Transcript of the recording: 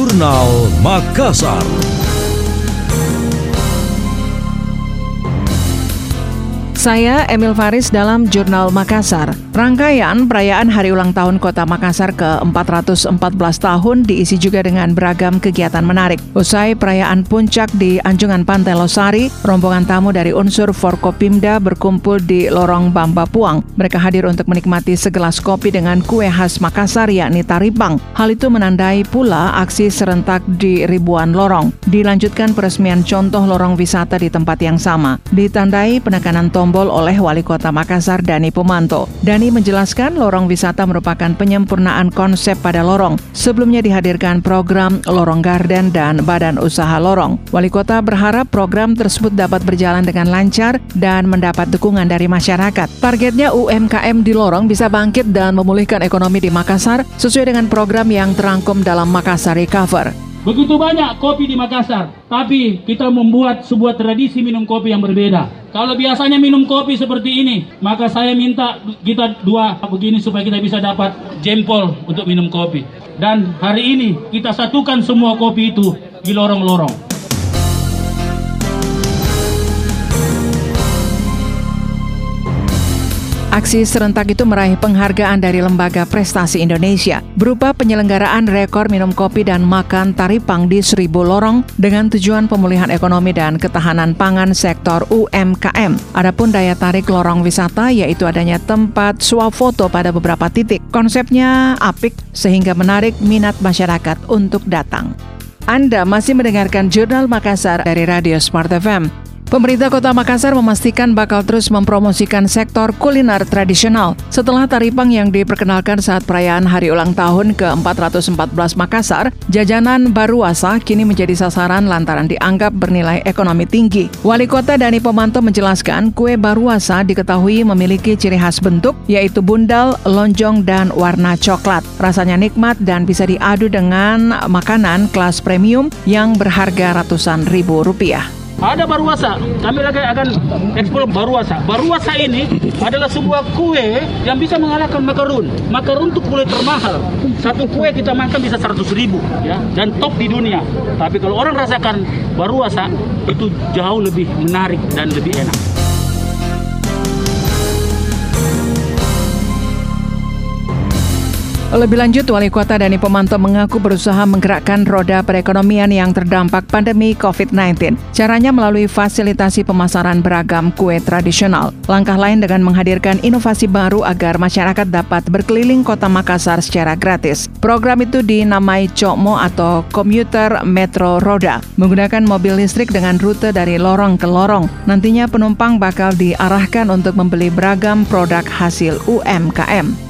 Jurnal Makassar. Saya Emil Faris dalam Jurnal Makassar. Rangkaian perayaan Hari Ulang Tahun Kota Makassar ke-414 tahun diisi juga dengan beragam kegiatan menarik. Usai perayaan puncak di Anjungan Pantai Losari, rombongan tamu dari unsur Forkopimda berkumpul di Lorong Bamba Puang. Mereka hadir untuk menikmati segelas kopi dengan kue khas Makassar yakni taripang. Hal itu menandai pula aksi serentak di ribuan lorong. Dilanjutkan peresmian contoh lorong wisata di tempat yang sama. Ditandai penekanan tombol oleh Wali Kota Makassar Dani Pumanto. Dani menjelaskan lorong wisata merupakan penyempurnaan konsep pada lorong. Sebelumnya dihadirkan program Lorong Garden dan Badan Usaha Lorong. Wali Kota berharap program tersebut dapat berjalan dengan lancar dan mendapat dukungan dari masyarakat. Targetnya UMKM di lorong bisa bangkit dan memulihkan ekonomi di Makassar sesuai dengan program yang terangkum dalam Makassar Recover. Begitu banyak kopi di Makassar, tapi kita membuat sebuah tradisi minum kopi yang berbeda. Kalau biasanya minum kopi seperti ini, maka saya minta kita dua begini supaya kita bisa dapat jempol untuk minum kopi. Dan hari ini kita satukan semua kopi itu di lorong-lorong. Aksi serentak itu meraih penghargaan dari Lembaga Prestasi Indonesia berupa penyelenggaraan rekor minum kopi dan makan taripang di seribu lorong dengan tujuan pemulihan ekonomi dan ketahanan pangan sektor UMKM. Adapun daya tarik lorong wisata yaitu adanya tempat swafoto pada beberapa titik. Konsepnya apik sehingga menarik minat masyarakat untuk datang. Anda masih mendengarkan Jurnal Makassar dari Radio Smart FM. Pemerintah Kota Makassar memastikan bakal terus mempromosikan sektor kuliner tradisional. Setelah taripang yang diperkenalkan saat perayaan Hari Ulang Tahun ke-414 Makassar, jajanan Baruasa kini menjadi sasaran lantaran dianggap bernilai ekonomi tinggi. Wali Kota Dani Pemanto menjelaskan kue Baruasa diketahui memiliki ciri khas bentuk, yaitu bundal, lonjong, dan warna coklat. Rasanya nikmat dan bisa diadu dengan makanan kelas premium yang berharga ratusan ribu rupiah. Ada baruasa. Kami lagi akan ekspor baruasa. Baruasa ini adalah sebuah kue yang bisa mengalahkan makarun. Makarun itu kue termahal. Satu kue kita makan bisa 100 ribu ya dan top di dunia. Tapi kalau orang rasakan baruasa itu jauh lebih menarik dan lebih enak. Lebih lanjut, Wali Kota Dani Pemanto mengaku berusaha menggerakkan roda perekonomian yang terdampak pandemi COVID-19. Caranya melalui fasilitasi pemasaran beragam kue tradisional. Langkah lain dengan menghadirkan inovasi baru agar masyarakat dapat berkeliling kota Makassar secara gratis. Program itu dinamai COMO atau Komuter Metro Roda, menggunakan mobil listrik dengan rute dari lorong ke lorong. Nantinya penumpang bakal diarahkan untuk membeli beragam produk hasil UMKM.